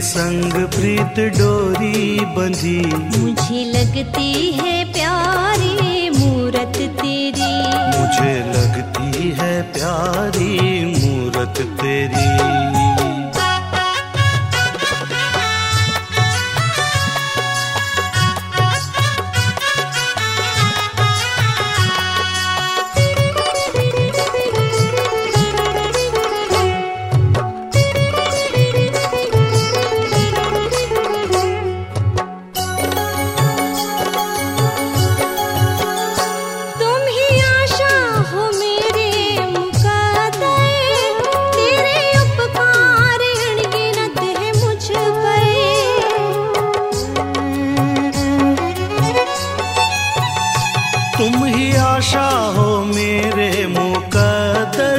संग प्रीत डोरी बंधी। मुझे लगती है प्यारी मूरत तेरी। मुझे लगती है प्यारी मूरत तेरी। आशा हो मेरे मुकद्दर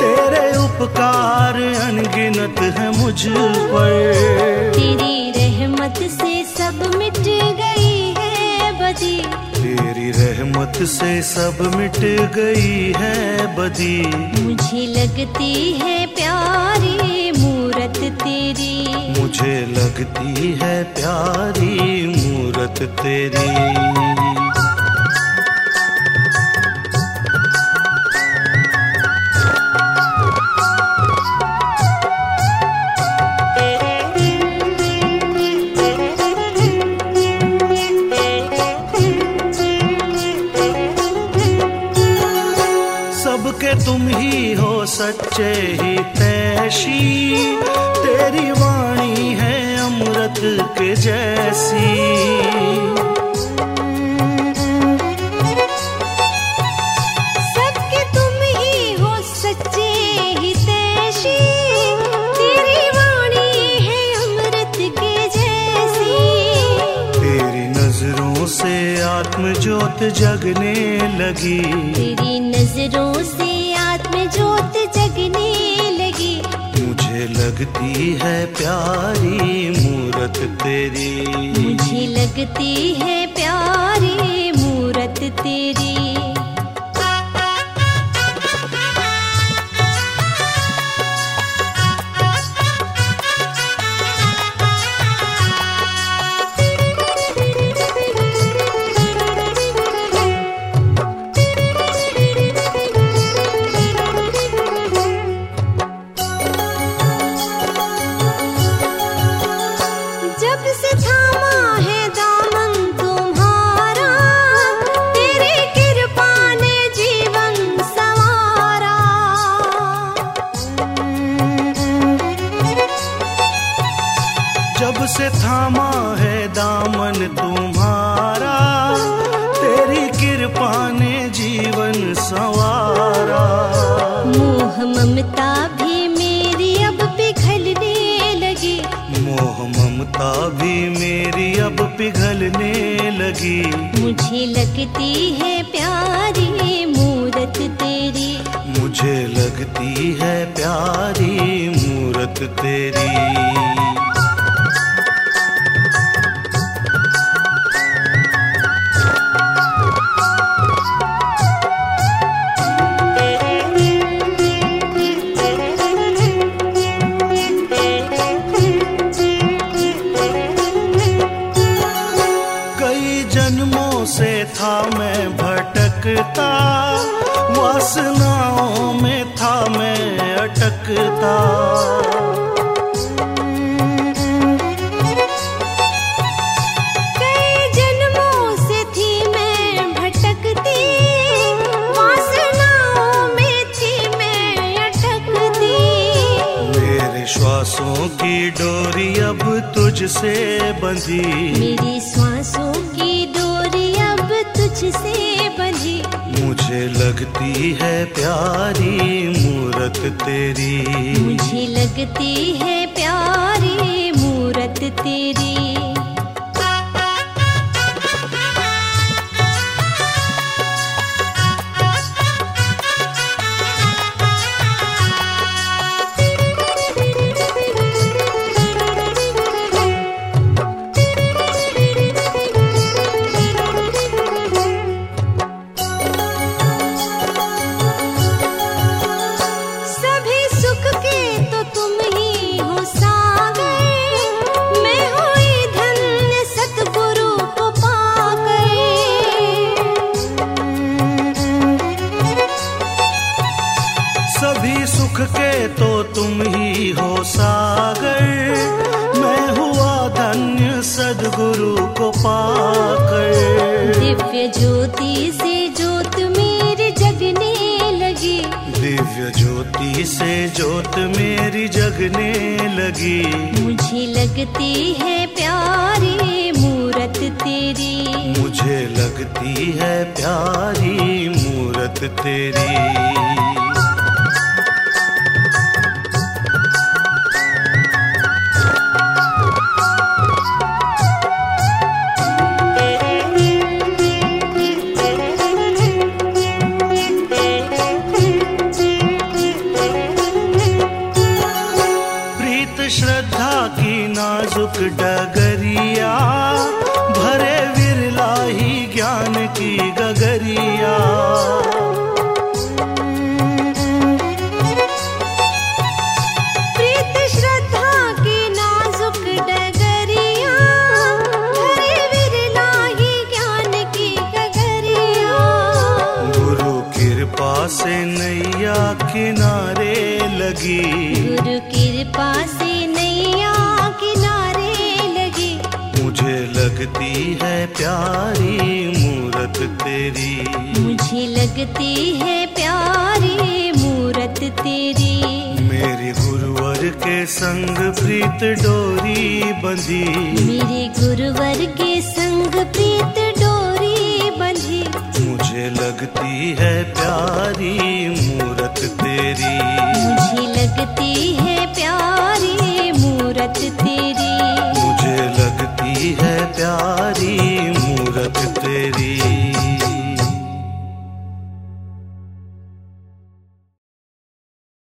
तेरे उपकार अनगिनत है मुझ पर। तेरी रहमत से सब मिट गई है बदी। तेरी रहमत से सब मिट गई है बदी। मुझे लगती है प्यारी मूरत तेरी। मुझे लगती है प्यारी मूरत तेरी। सबके तुम ही हो सच्चे ही तैशी तेरी वाणी है अमृत के जैसी। लगी तेरी नज़रों से आत्म जोत जगने लगी। मुझे लगती है प्यारी मूरत तेरी। मुझे लगती है प्यारी मूरत तेरी। संवारा। मोह ममता भी मेरी अब पिघलने लगी। मोह ममता भी मेरी अब पिघलने लगी। मुझे लगती है प्यारी मूरत तेरी। मुझे लगती है प्यारी मूरत तेरी। वासनाओं में था मैं अटकता। कई थी मैं भटकती वासनाओं में अटकती। मेरे श्वासों की डोरी अब तुझसे बंधी। मेरी सांसों मुझे लगती है प्यारी मूरत तेरी। मुझे लगती है प्यारी मूरत तेरी। तो तुम ही हो सागर। मैं हुआ धन्य सदगुरु को पाकर। दिव्य ज्योति से ज्योत मेरी जगने लगी। दिव्य ज्योति से ज्योत मेरी जगने लगी। मुझे लगती है प्यारी मूरत तेरी। मुझे लगती है प्यारी मूरत तेरी। नाजुक डगरिया भरे विरला ही ज्ञान की गगरिया। श्रद्धा की नाजुक डगरिया हरे ज्ञान की गगरिया। गुरु कृपा से नैया किनारे लगी। गुरु कृपा से नैया मुझे लगती है प्यारी मूरत तेरी। मुझे लगती है प्यारी मूरत तेरी। मेरी गुरुवर के संग प्रीत डोरी बंधी। मेरे गुरुवर के संग प्रीत डोरी बंधी। मुझे लगती है प्यारी मूरत तेरी। मुझे